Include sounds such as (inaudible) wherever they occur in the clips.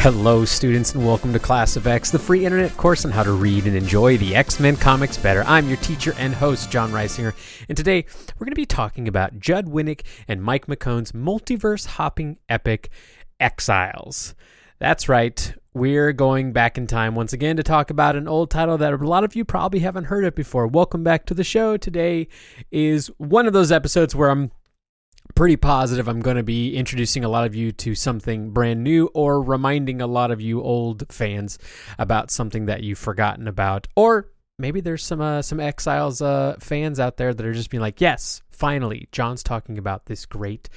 Hello, students, and welcome to Class of X, the free internet course on how to read and enjoy the X Men comics better. I'm your teacher and host, John Reisinger, and today we're going to be talking about Judd Winick and Mike McKone's multiverse hopping epic, Exiles. That's right, we're going back in time once again to talk about an old title that a lot of you probably haven't heard of before. Welcome back to the show. Today is one of those episodes where I'm pretty positive I'm going to be introducing a lot of you to something brand new or reminding a lot of you old fans about something that you've forgotten about. Or maybe there's some uh, some exiles uh, fans out there that are just being like yes finally john's talking about this great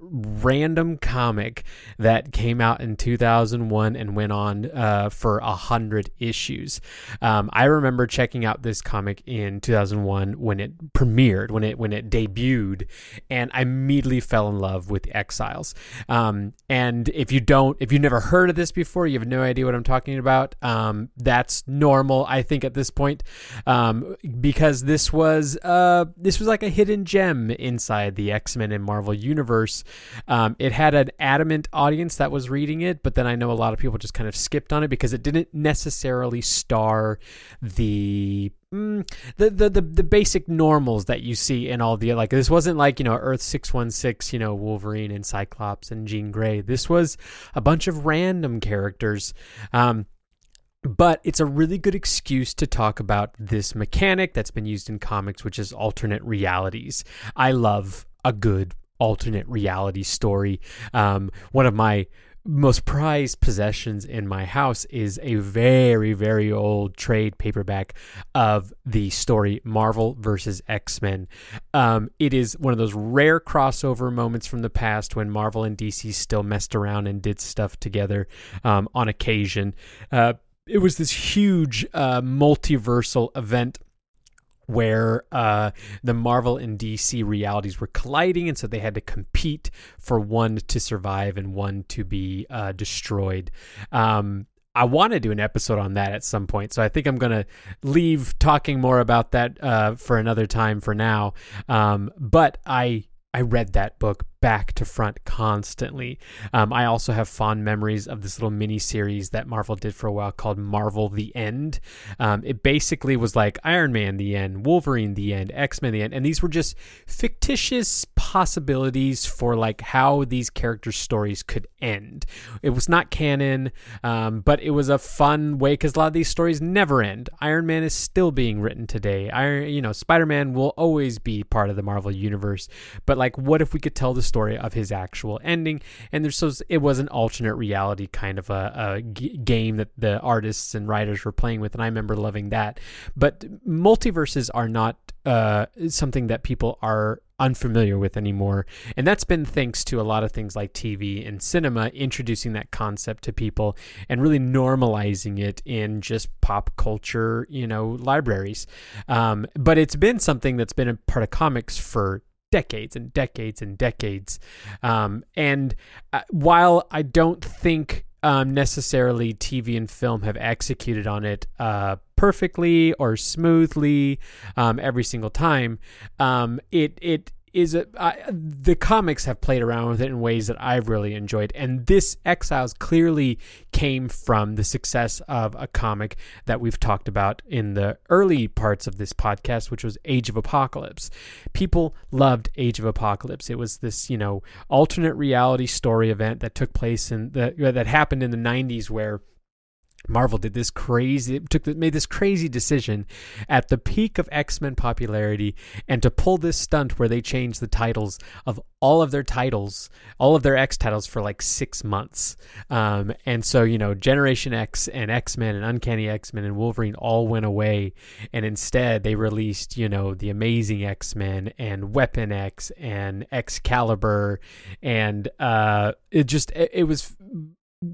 random comic that came out in 2001 and went on uh, for a hundred issues. Um, I remember checking out this comic in 2001 when it premiered, when it when it debuted, and I immediately fell in love with Exiles. Um, and if you don't, if you've never heard of this before, you have no idea what I'm talking about. Um, that's normal, I think, at this point, um, because this was uh, this was like a hidden gem inside the X Men and Marvel universe. Um, it had an adamant audience that was reading it, but then I know a lot of people just kind of skipped on it because it didn't necessarily star the mm, the, the the the basic normals that you see in all the like this wasn't like you know earth 616 you know wolverine and cyclops and jean grey. This was a bunch of random characters. Um but it's a really good excuse to talk about this mechanic that's been used in comics which is alternate realities. I love a good alternate reality story. Um, one of my most prized possessions in my house is a very very old trade paperback of the story Marvel versus X-Men. Um, it is one of those rare crossover moments from the past when Marvel and DC still messed around and did stuff together um, on occasion. Uh, it was this huge uh, multiversal event where uh, the Marvel and DC realities were colliding, and so they had to compete for one to survive and one to be uh, destroyed. Um, I want to do an episode on that at some point, so I think I'm going to leave talking more about that uh, for another time for now. Um, but I I read that book back to front constantly. Um, I also have fond memories of this little mini series that Marvel did for a while called Marvel the End. Um, it basically was like Iron Man the end, Wolverine the end, X Men the end, and these were just fictitious possibilities for like how these characters' stories could end. It was not canon, um, but it was a fun way because a lot of these stories never end. Iron Man is still being written today. Iron, you know, Spider Man will always be part of the Marvel universe, but like, what if we could tell the story? Story of his actual ending. And there's so it was an alternate reality kind of a, a g- game that the artists and writers were playing with, and I remember loving that. But multiverses are not uh, something that people are unfamiliar with anymore. And that's been thanks to a lot of things like TV and cinema introducing that concept to people and really normalizing it in just pop culture, you know, libraries. Um, but it's been something that's been a part of comics for decades and decades and decades. Um, and uh, while I don't think um, necessarily TV and film have executed on it uh, perfectly or smoothly um, every single time, um, it it is a, I, the comics have played around with it in ways that I've really enjoyed, and this Exiles clearly came from the success of a comic that we've talked about in the early parts of this podcast, which was Age of Apocalypse. People loved Age of Apocalypse. It was this, you know, alternate reality story event that took place in the that happened in the '90s where Marvel did this crazy took made this crazy decision at the peak of X-Men popularity and to pull this stunt where they changed the titles of all of their titles, all of their X titles for like 6 months. Um, and so, you know, Generation X and X-Men and Uncanny X-Men and Wolverine all went away and instead they released, you know, the Amazing X-Men and Weapon X and Excalibur and uh it just it, it was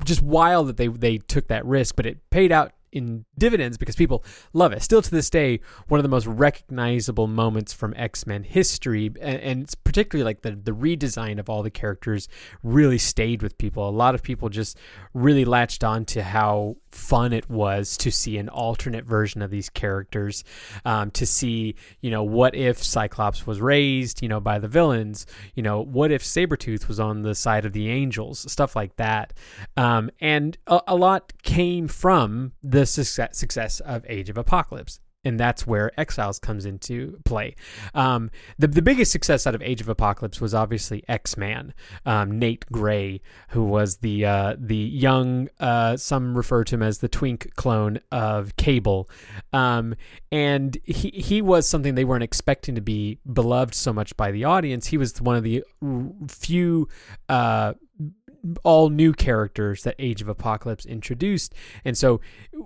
just wild that they they took that risk, but it paid out in dividends because people love it. Still to this day, one of the most recognizable moments from X Men history, and, and, it's particularly like the the redesign of all the characters really stayed with people. A lot of people just really latched on to how fun it was to see an alternate version of these characters, um, to see, you know, what if Cyclops was raised, you know, by the villains, you know, what if Sabretooth was on the side of the angels, stuff like that. Um, and a, a lot came from the success, success of Age of Apocalypse and that's where Exiles comes into play. Um, the the biggest success out of Age of Apocalypse was obviously X Man, um, Nate Gray, who was the uh, the young, uh, some refer to him as the twink clone of Cable, um, and he he was something they weren't expecting to be beloved so much by the audience. He was one of the few. Uh, all new characters that Age of Apocalypse introduced. And so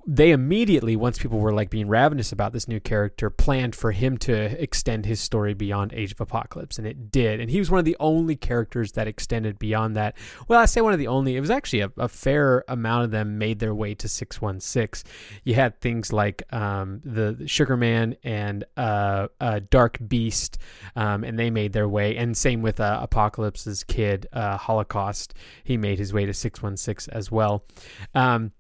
they immediately, once people were like being ravenous about this new character, planned for him to extend his story beyond Age of Apocalypse. And it did. And he was one of the only characters that extended beyond that. Well, I say one of the only, it was actually a, a fair amount of them made their way to 616. You had things like um, the Sugar Man and uh, uh, Dark Beast, um, and they made their way. And same with uh, Apocalypse's kid, uh, Holocaust he made his way to 616 as well. Um,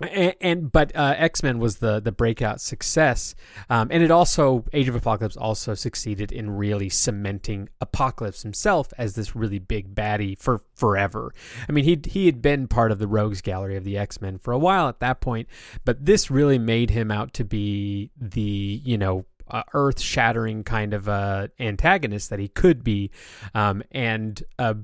and, and, but uh, X Man was the the breakout success, um, and it also Age of Apocalypse also succeeded in really cementing Apocalypse himself as this really big baddie for forever. I mean, he he had been part of the Rogues Gallery of the X Men for a while at that point, but this really made him out to be the you know uh, earth shattering kind of uh, antagonist that he could be, um, and uh,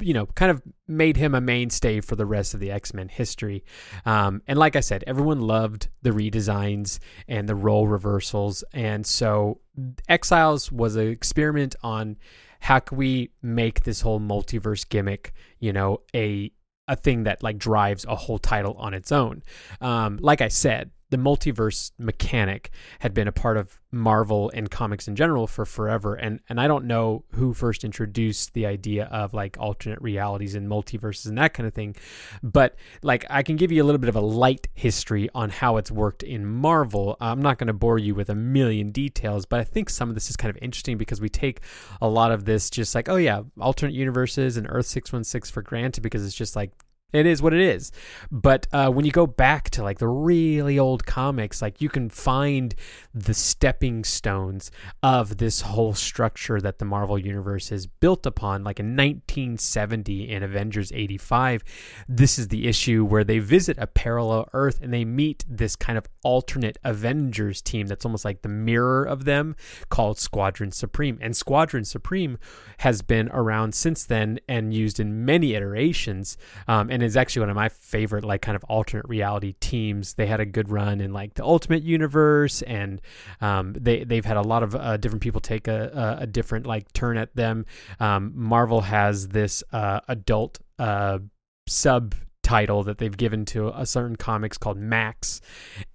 you know, kind of made him a mainstay for the rest of the X Men history. Um, and like I said, everyone loved the redesigns and the role reversals. And so Exiles was an experiment on how can we make this whole multiverse gimmick, you know, a a thing that like drives a whole title on its own. Um, like I said, the multiverse mechanic had been a part of Marvel and comics in general for forever. And and I don't know who first introduced the idea of like alternate realities and multiverses and that kind of thing. But like I can give you a little bit of a light history on how it's worked in Marvel. I'm not going to bore you with a million details, but I think some of this is kind of interesting because we take a lot of this just like, oh yeah, alternate universes and Earth 616 for granted because it's just like it is what it is. But uh, when you go back to like the really old comics, like you can find the stepping stones of this whole structure that the Marvel Universe is built upon. Like in 1970 in Avengers 85, this is the issue where they visit a parallel Earth and they meet this kind of alternate Avengers team that's almost like the mirror of them called Squadron Supreme. And Squadron Supreme has been around since then and used in many iterations. Um, and is actually one of my favorite like kind of alternate reality teams. They had a good run in like the Ultimate Universe, and um, they they've had a lot of uh, different people take a, a, a, different like turn at them. Um, Marvel has this uh, adult uh, sub title that they've given to a certain comics called Max,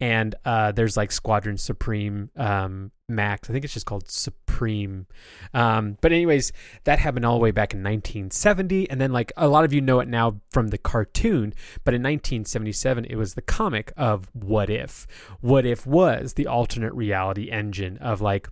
and uh, there's like Squadron Supreme um, Max. I think it's just called Supreme. Um, but anyways, that happened all the way back in 1970, and then like a lot of you know it now from the cartoon, but in 1977 it was the comic of What If. What If was the alternate reality engine of like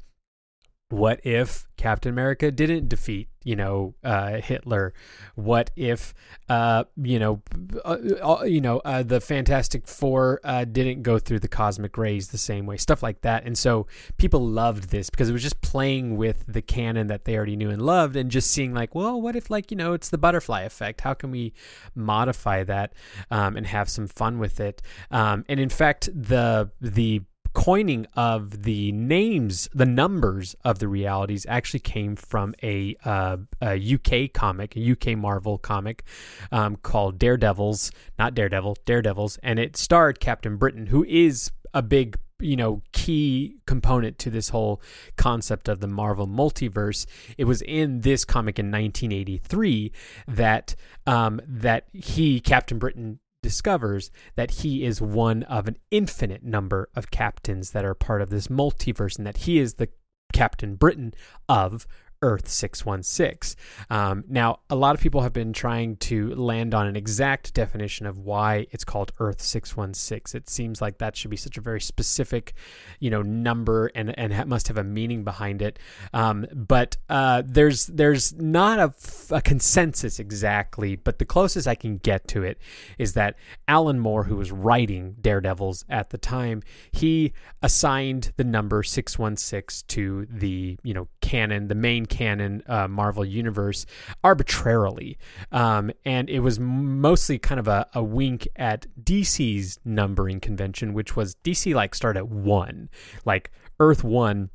what if Captain America didn't defeat, you know, uh, Hitler? What if, uh, you know, uh, uh you know, uh, the Fantastic Four uh, didn't go through the cosmic rays the same way? Stuff like that. And so people loved this because it was just playing with the canon that they already knew and loved, and just seeing like, well, what if, like, you know, it's the butterfly effect? How can we modify that um, and have some fun with it? Um, and in fact, the the coining of the names, the numbers of the realities actually came from a, uh, a UK comic, a UK Marvel comic um, called Daredevils, not Daredevil, Daredevils, and it starred Captain Britain, who is a big you know key component to this whole concept of the Marvel multiverse. It was in this comic in 1983 that um, that he Captain Britain discovers that he is one of an infinite number of captains that are part of this multiverse and that he is the Captain Britain of Earth 616. Um, now, a lot of people have been trying to land on an exact definition of why it's called Earth 616. It seems like that should be such a very specific, you know, number and and must have a meaning behind it. Um, but uh, there's there's not a, a consensus exactly, but the closest I can get to it is that Alan Moore, who was writing Daredevils at the time, he assigned the number 616 to the you know canon, the main canon uh, Marvel universe arbitrarily. Um, and it was mostly kind of a, a wink at DC's numbering convention, which was DC like start at one, like Earth one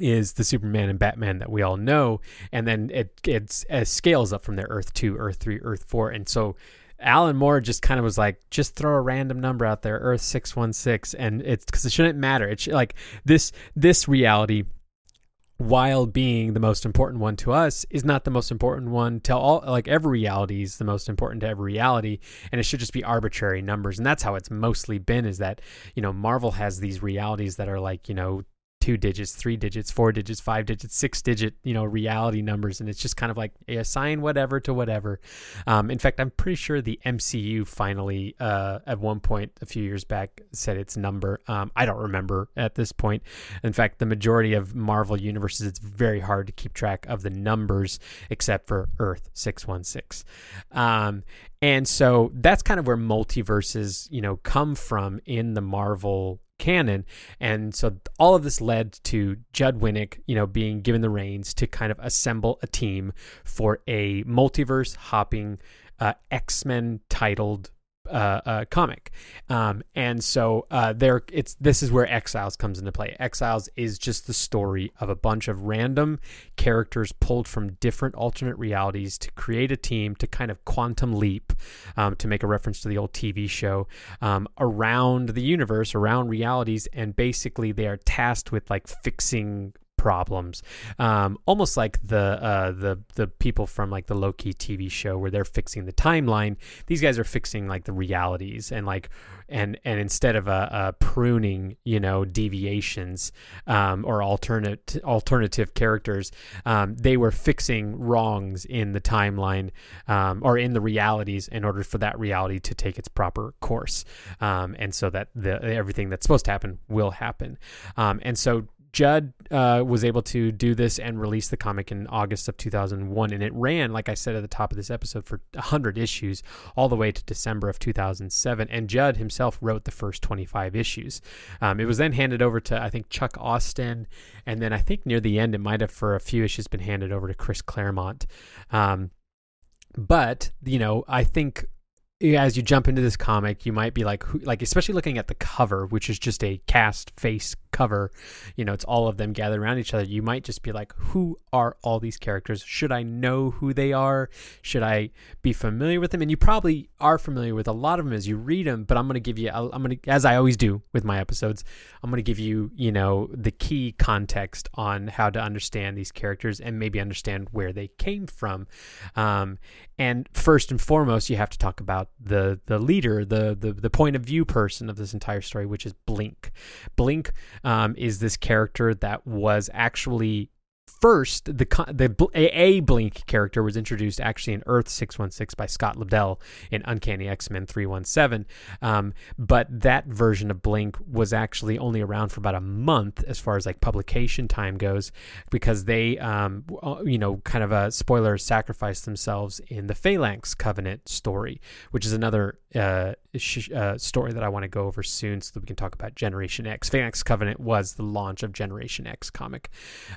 is the Superman and Batman that we all know, and then it it, scales up from there: Earth two, Earth three, Earth four, and so Alan Moore just kind of was like, just throw a random number out there, Earth six one six, and it's because it shouldn't matter. It's like this this reality while being the most important one to us is not the most important one to all like every reality is the most important to every reality and it should just be arbitrary numbers and that's how it's mostly been is that you know marvel has these realities that are like you know two digits, three digits, four digits, five digits, six digit, you know, reality numbers. And it's just kind of like assign whatever to whatever. Um, in fact, I'm pretty sure the MCU finally, uh, at one point a few years back, said its number. Um, I don't remember at this point. In fact, the majority of Marvel universes, it's very hard to keep track of the numbers except for Earth 616. Um, and so that's kind of where multiverses, you know, come from in the Marvel canon. And so all of this led to Judd Winick, you know, being given the reins to kind of assemble a team for a multiverse hopping uh, X Men titled uh, uh, comic, um, and so uh, there it's this is where Exiles comes into play. Exiles is just the story of a bunch of random characters pulled from different alternate realities to create a team to kind of quantum leap, um, to make a reference to the old TV show um, around the universe, around realities, and basically they are tasked with like fixing problems, um, almost like the uh, the the people from like the Loki TV show where they're fixing the timeline. These guys are fixing like the realities and like and and instead of a, a pruning, you know, deviations um, or alternate alternative characters, um, they were fixing wrongs in the timeline um, or in the realities in order for that reality to take its proper course, um, and so that the everything that's supposed to happen will happen. Um, and so Judd uh, was able to do this and release the comic in August of 2001, and it ran, like I said at the top of this episode, for 100 issues all the way to December of 2007. And Judd himself wrote the first 25 issues. Um, it was then handed over to I think Chuck Austen, and then I think near the end it might have for a few issues been handed over to Chris Claremont. Um, but you know, I think as you jump into this comic, you might be like, who, like especially looking at the cover, which is just a cast face cover. You know, it's all of them gathered around each other. You might just be like, who are all these characters? Should I know who they are? Should I be familiar with them? And you probably are familiar with a lot of them as you read them. But I'm going to give you, I'm going to, as I always do with my episodes, I'm going to give you, you know, the key context on how to understand these characters and maybe understand where they came from. Um, and first and foremost, you have to talk about the the leader, the the the point of view person of this entire story, which is Blink. Blink um, is this character that was actually first the the a blink character was introduced actually in earth 616 by scott lobdell in uncanny x-men 317 um, but that version of blink was actually only around for about a month as far as like publication time goes because they um, uh, you know kind of a spoiler sacrificed themselves in the phalanx covenant story which is another uh, sh- uh, story that i want to go over soon so that we can talk about generation x. Phalanx covenant was the launch of generation x comic.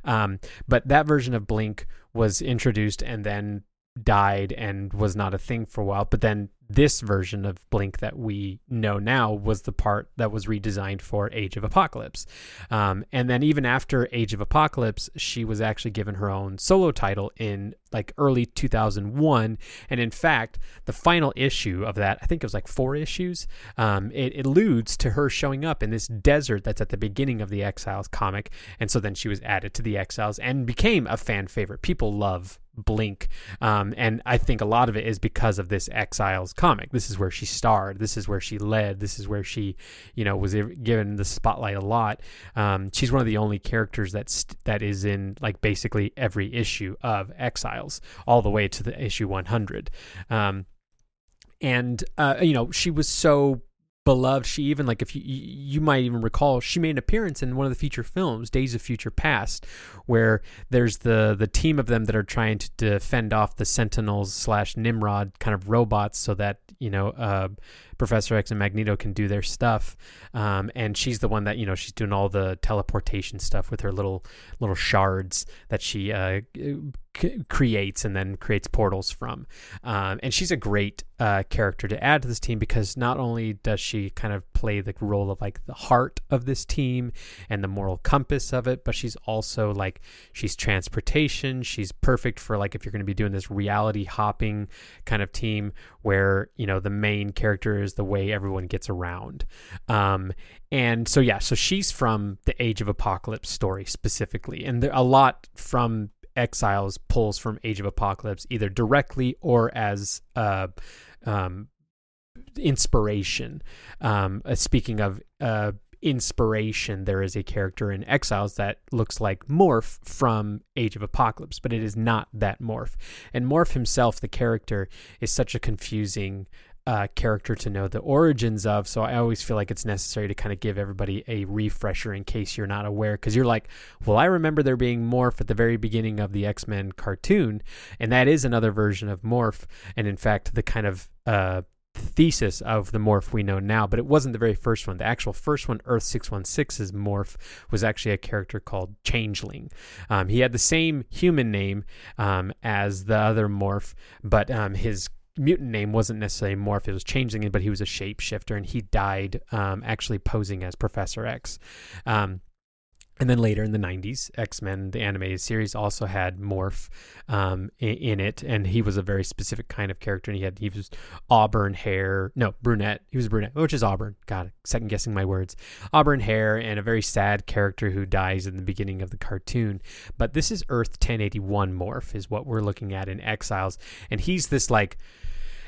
Um, but that version of Blink was introduced and then died and was not a thing for a while. But then this version of Blink that we know now was the part that was redesigned for Age of Apocalypse. Um, and then even after Age of Apocalypse, she was actually given her own solo title in like early 2001. And in fact, the final issue of that, I think it was like four issues, um, it, alludes to her showing up in this desert that's at the beginning of the Exiles comic. And so then she was added to the Exiles and became a fan favorite. People love blink. Um, and I think a lot of it is because of this Exiles comic. This is where she starred. This is where she led. This is where she, you know, was given the spotlight a lot. Um, she's one of the only characters that's that is in like basically every issue of Exiles, all the way to the issue 100. Um, and uh, you know, she was so beloved. She even like if you you might even recall she made an appearance in one of the feature films, Days of Future Past, where there's the the team of them that are trying to defend off the Sentinels slash Nimrod kind of robots, so that you know uh, Professor X and Magneto can do their stuff. Um, and she's the one that you know she's doing all the teleportation stuff with her little little shards that she uh, c- creates and then creates portals from. Um, and she's a great uh, character to add to this team because not only does she kind of play the role of like the heart of this team and the moral compass of it, but she's also like she's transportation. She's perfect for like if you're going to be doing this reality hopping kind of team where you know the main character is the way everyone gets around. Um, and so yeah, so she's from the Age of Apocalypse story specifically, and there, a lot from Exiles pulls from Age of Apocalypse either directly or as uh, um, inspiration. Um, uh, speaking of uh, inspiration, there is a character in Exiles that looks like Morph from Age of Apocalypse, but it is not that Morph. And Morph himself, the character, is such a confusing uh, character to know the origins of. So I always feel like it's necessary to kind of give everybody a refresher in case you're not aware. Because you're like, well, I remember there being Morph at the very beginning of the X Men cartoon, and that is another version of Morph. And in fact, the kind of uh, thesis of the morph we know now, but it wasn't the very first one. The actual first one, Earth 616's morph, was actually a character called Changeling. Um, he had the same human name um, as the other morph, but um, his mutant name wasn't necessarily Morph, it was Changeling, but he was a shapeshifter and he died um, actually posing as Professor X. Um, and then later in the 90s, X Men, the animated series, also had Morph um, in, it. And he was a very specific kind of character. And he had, he was auburn hair. No, brunette. He was a brunette, which is auburn. God, second guessing my words. Auburn hair and a very sad character who dies in the beginning of the cartoon. But this is Earth 1081 Morph, is what we're looking at in Exiles. And he's this like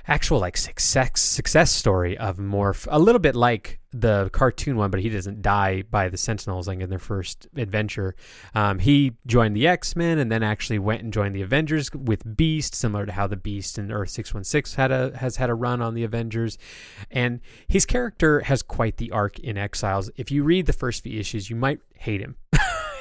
actual like success success story of Morph, a little bit like the cartoon one, but he doesn't die by the Sentinels like in their first adventure. Um, he joined the X Men and then actually went and joined the Avengers with Beast, similar to how the Beast in Earth six one six had a has had a run on the Avengers, and his character has quite the arc in Exiles. If you read the first few issues, you might hate him. (laughs)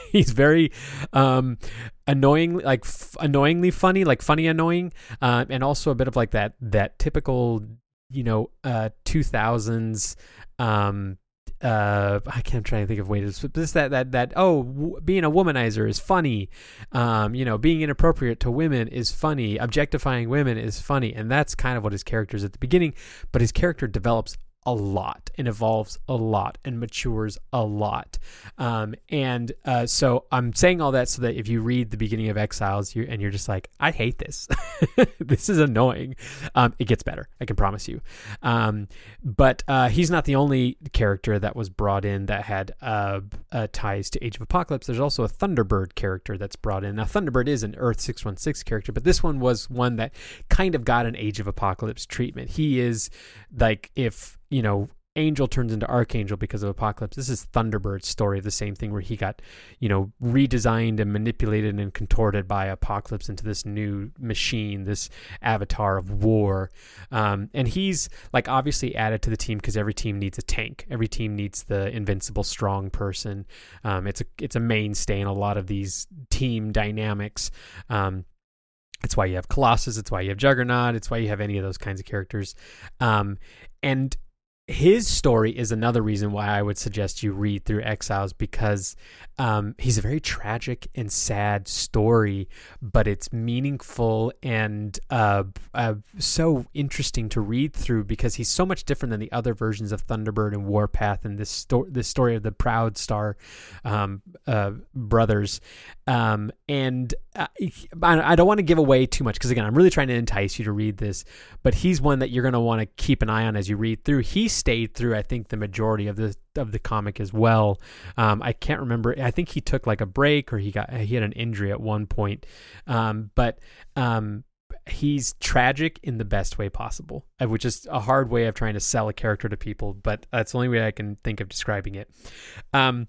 (laughs) he's very um, annoying, like f- annoyingly funny, like funny annoying, uh, and also a bit of like that that typical, you know, uh, two thousands. Um, uh, I can't try to think of ways. But this that that that oh, w- being a womanizer is funny. Um, you know, being inappropriate to women is funny. Objectifying women is funny, and that's kind of what his character is at the beginning. But his character develops a lot and evolves a lot and matures a lot. Um, and uh, so I'm saying all that so that if you read the beginning of Exiles you and you're just like, I hate this, (laughs) this is annoying, um, it gets better. I can promise you. Um, but uh, he's not the only character that was brought in that had uh, uh ties to Age of Apocalypse. There's also a Thunderbird character that's brought in. Now, Thunderbird is an Earth 616 character, but this one was one that kind of got an Age of Apocalypse treatment. He is like if you know, Angel turns into Archangel because of Apocalypse. This is Thunderbird's story of the same thing where he got, you know, redesigned and manipulated and contorted by Apocalypse into this new machine, this avatar of war. Um, and he's like obviously added to the team because every team needs a tank. Every team needs the invincible strong person. Um, it's a it's a mainstay in a lot of these team dynamics. Um, it's why you have Colossus. It's why you have Juggernaut. It's why you have any of those kinds of characters. Um, and his story is another reason why I would suggest you read through Exiles because um, he's a very tragic and sad story, but it's meaningful and uh, uh, so interesting to read through because he's so much different than the other versions of Thunderbird and Warpath and this story, this story of the Proudstar um, uh, brothers. Um, and uh, I don't want to give away too much because again, I'm really trying to entice you to read this, but he's one that you're going to want to keep an eye on as you read through. He stayed through, I think, the majority of the of the comic as well. Um, I can't remember. I think he took like a break or he got he had an injury at one point. Um, but um, he's tragic in the best way possible, uh, which is a hard way of trying to sell a character to people, but that's the only way I can think of describing it. Um,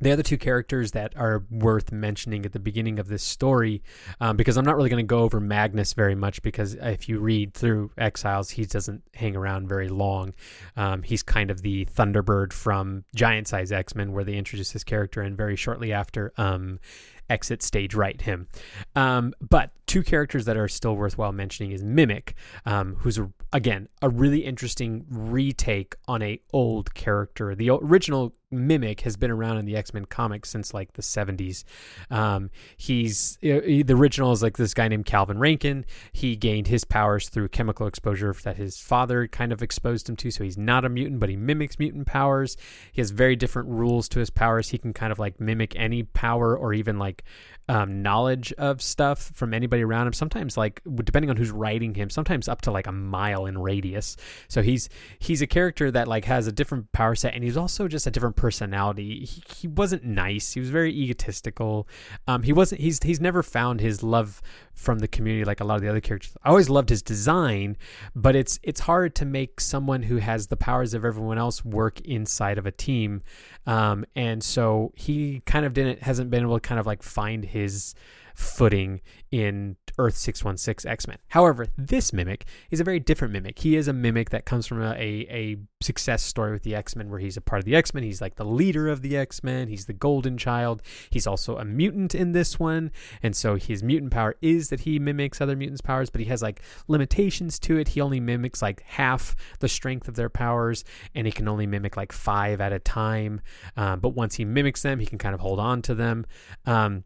the other two characters that are worth mentioning at the beginning of this story, um, because I'm not really going to go over Magnus very much, because if you read through Exiles, he doesn't hang around very long. Um, he's kind of the Thunderbird from Giant Size X Men, where they introduce his character, and very shortly after, um, exit stage right him. Um, but two characters that are still worthwhile mentioning is Mimic, um, who's a, again a really interesting retake on a old character. The original Mimic has been around in the X Men comics since like the 70s. Um, he's he, the original is like this guy named Calvin Rankin. He gained his powers through chemical exposure that his father kind of exposed him to. So he's not a mutant, but he mimics mutant powers. He has very different rules to his powers. He can kind of like mimic any power or even like um, knowledge of stuff from anybody around him. Sometimes, like depending on who's writing him, sometimes up to like a mile in radius. So he's he's a character that like has a different power set, and he's also just a different personality. He, he wasn't nice. He was very egotistical. Um, he wasn't. He's he's never found his love from the community like a lot of the other characters. I always loved his design, but it's it's hard to make someone who has the powers of everyone else work inside of a team. Um, and so he kind of didn't hasn't been able to kind of like find his footing in Earth 616 X Men. However, this mimic is a very different mimic. He is a mimic that comes from a, a, a success story with the X Men where he's a part of the X Men. He's like the leader of the X Men. He's the golden child. He's also a mutant in this one. And so his mutant power is that he mimics other mutants' powers, but he has like limitations to it. He only mimics like half the strength of their powers, and he can only mimic like five at a time. Um, but once he mimics them, he can kind of hold on to them. Um,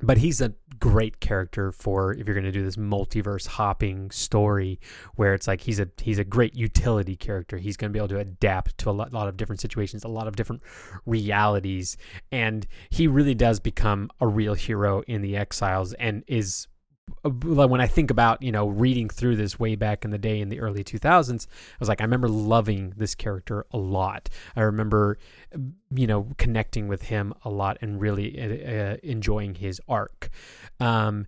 but he's a great character for if you're going to do this multiverse hopping story where it's like he's a he's a great utility character. He's going to be able to adapt to a lot, lot, of different situations a lot of different realities. And he really does become a real hero in the exiles and is when I think about you know reading through this way back in the day in the early 2000s, I was like I remember loving this character a lot. I remember you know connecting with him a lot and really uh, uh enjoying his arc. Um,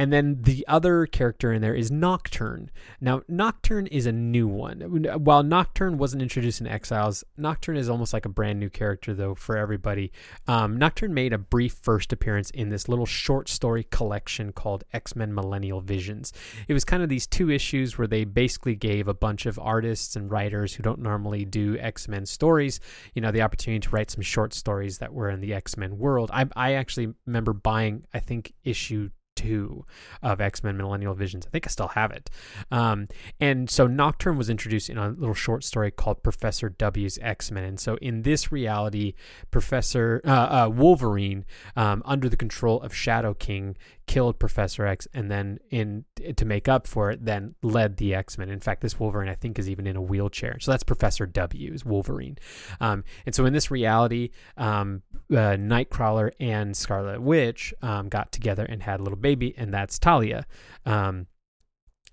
and then the other character in there is Nocturne. Now, Nocturne is a new one. While Nocturne wasn't introduced in Exiles, Nocturne is almost like a brand new character, though, for everybody. Um, Nocturne made a brief first appearance in this little short story collection called X Men Millennial Visions. It was kind of these two issues where they basically gave a bunch of artists and writers who don't normally do X Men stories, you know, the opportunity to write some short stories that were in the X Men world. I, I actually remember buying, I think, issue two of X Men Millennial Visions. I think I still have it. Um, and so Nocturne was introduced in a little short story called Professor W's X Men. And so in this reality, Professor uh, uh, Wolverine, um, under the control of Shadow King, killed Professor X, and then in to make up for it, then led the X Men. In fact, this Wolverine I think is even in a wheelchair. So that's Professor W's Wolverine. Um, and so in this reality, um, uh, Nightcrawler and Scarlet Witch um, got together and had a little baby, and that's Talia. Um,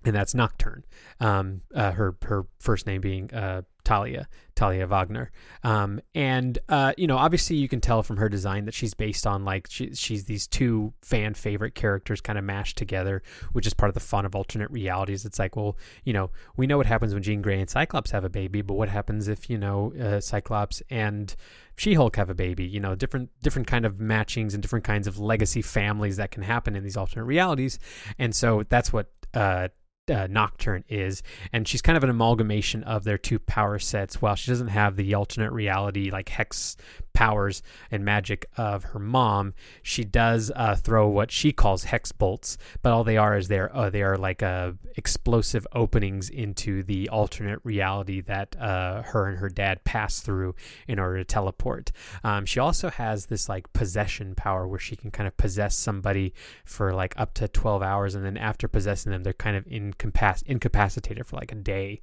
and that's Nocturne. Um, uh, her her first name being uh, Talia, Talia Wagner. Um, and, uh, you know, obviously you can tell from her design that she's based on like, she, she's these two fan favorite characters kind of mashed together, which is part of the fun of alternate realities. It's like, well, you know, we know what happens when Jean Grey and Cyclops have a baby, but what happens if, you know, uh, Cyclops and She Hulk have a baby? You know, different, different kind of matchings and different kinds of legacy families that can happen in these alternate realities. And so that's what, uh, uh, Nocturne is, and she's kind of an amalgamation of their two power sets. While she doesn't have the alternate reality like hex powers and magic of her mom, she does uh, throw what she calls hex bolts, but all they are is they're uh, they are like uh, explosive openings into the alternate reality that uh, her and her dad pass through in order to teleport. Um, she also has this like possession power where she can kind of possess somebody for like up to twelve hours, and then after possessing them, they're kind of in incapac- incapacitated for like a day.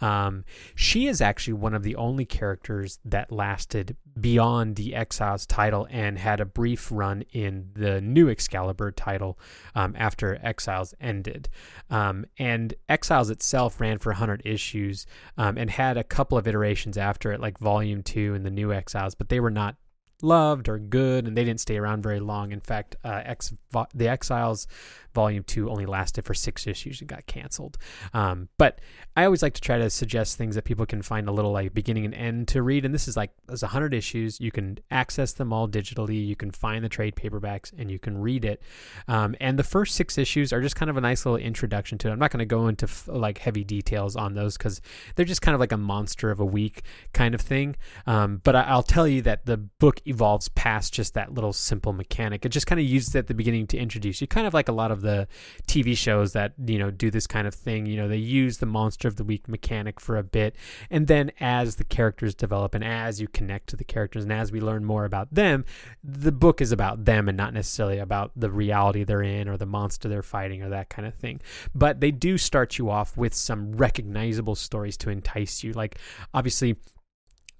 Um, she is actually one of the only characters that lasted beyond the Exiles title and had a brief run in the new Excalibur title um, after Exiles ended. Um, and Exiles itself ran for 100 issues um, and had a couple of iterations after it, like Volume 2 and the new Exiles, but they were not loved or good, and they didn't stay around very long. In fact, uh, Ex- the Exiles Volume 2 only lasted for six issues and got canceled. Um, but I always like to try to suggest things that people can find a little like beginning and end to read. And this is like, there's 100 issues. You can access them all digitally. You can find the trade paperbacks and you can read it. Um, and the first six issues are just kind of a nice little introduction to it. I'm not going to go into f- like heavy details on those because they're just kind of like a monster of a week kind of thing. Um, but I- will tell you that the book evolves past just that little simple mechanic. It just kind of uses it at the beginning to introduce you, kind of like a lot of the TV shows that you know do this kind of thing. You know, they use the monster of the week mechanic for a bit, and then as the characters develop and as you connect to the characters and as we learn more about them, the book is about them and not necessarily about the reality they're in or the monster they're fighting or that kind of thing. But they do start you off with some recognizable stories to entice you. Like obviously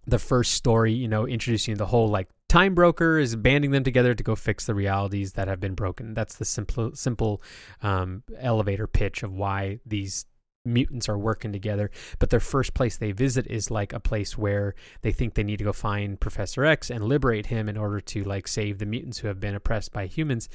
the first story, you know, introducing the whole like time broker is banding them together to go fix the realities that have been broken. That's the simple simple um, elevator pitch of why these mutants are working together. But their first place they visit is like a place where they think they need to go find professor x and liberate him in order to like save the mutants who have been oppressed by humans.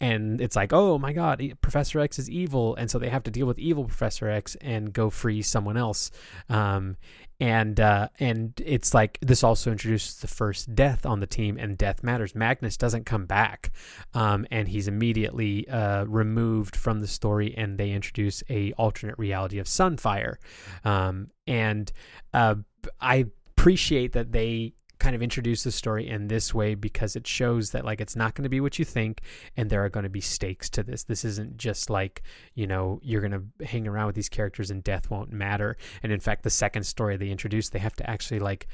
And it's like oh my god professor x is evil. And so they have to deal with evil professor x and go free someone else. Um, and uh, and it's like this also introduces the first death on the team, and death matters. Magnus doesn't come back, um, and he's immediately uh, removed from the story, and they introduce a alternate reality of Sunfire, um, and uh, I appreciate that they kind of introduce the story in this way because it shows that like it's not going to be what you think and there are going to be stakes to this. This isn't just like you know you're going to hang around with these characters and death won't matter. And in fact the second story they introduce they have to actually like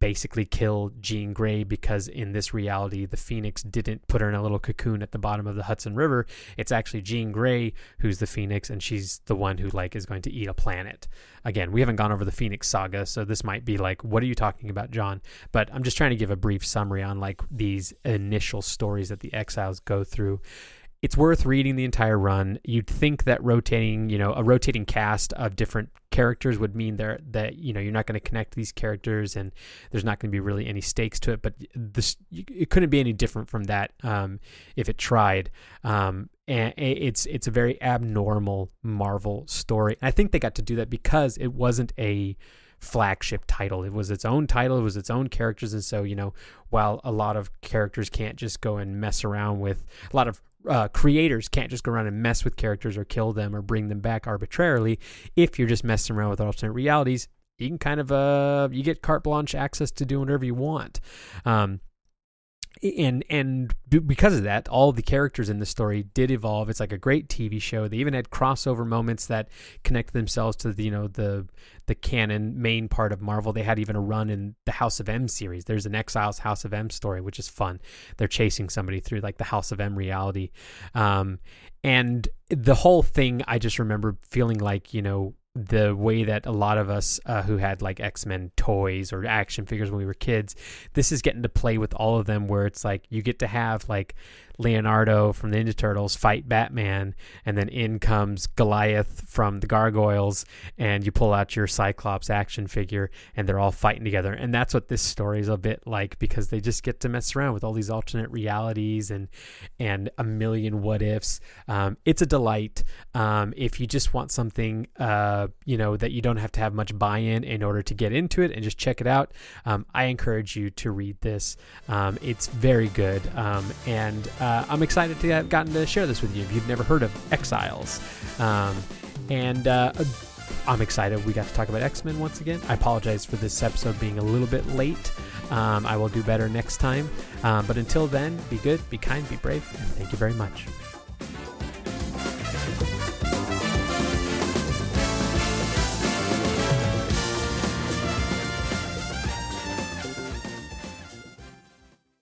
basically kill Jean Grey because in this reality, the Phoenix didn't put her in a little cocoon at the bottom of the Hudson River. It's actually Jean Grey who's the Phoenix, and she's the one who like is going to eat a planet. Again, we haven't gone over the Phoenix saga, so this might be like, what are you talking about, John? But I'm just trying to give a brief summary on like these initial stories that the exiles go through it's worth reading the entire run. You'd think that rotating, you know, a rotating cast of different characters would mean there that you know you're not going to connect these characters and there's not going to be really any stakes to it. But this it couldn't be any different from that um, if it tried. Um, and it's it's a very abnormal Marvel story. I think they got to do that because it wasn't a flagship title. It was its own title, it was its own characters. And so, you know, while a lot of characters can't just go and mess around with a lot of uh, creators can't just go around and mess with characters or kill them or bring them back arbitrarily. If you're just messing around with alternate realities, you can kind of uh you get carte blanche access to do whatever you want. Um, and and because of that all the characters in the story did evolve. It's like a great tv show. They even had crossover moments that connect themselves to the you know the the canon main part of marvel. They had even a run in the house of m series. There's an exiles house of m story which is fun. They're chasing somebody through like the house of m reality. Um, and the whole thing i just remember feeling like you know the way that a lot of us uh, who had like X-Men toys or action figures when we were kids, this is getting to play with all of them where it's like you get to have like Leonardo from the Ninja Turtles fight Batman, and then in comes Goliath from the Gargoyles, and you pull out your Cyclops action figure, and they're all fighting together. And that's what this story is a bit like because they just get to mess around with all these alternate realities and and a million what ifs. Um, it's a delight. Um, if you just want something, uh, you know, that you don't have to have much buy-in in order to get into it and just check it out, um, I encourage you to read this. Um, it's very good, um, and uh, uh, I'm excited to have gotten to share this with you if you've never heard of Exiles. Um, and uh, I'm excited we got to talk about X Men once again. I apologize for this episode being a little bit late. Um, I will do better next time. Um, but until then, be good, be kind, be brave, and thank you very much.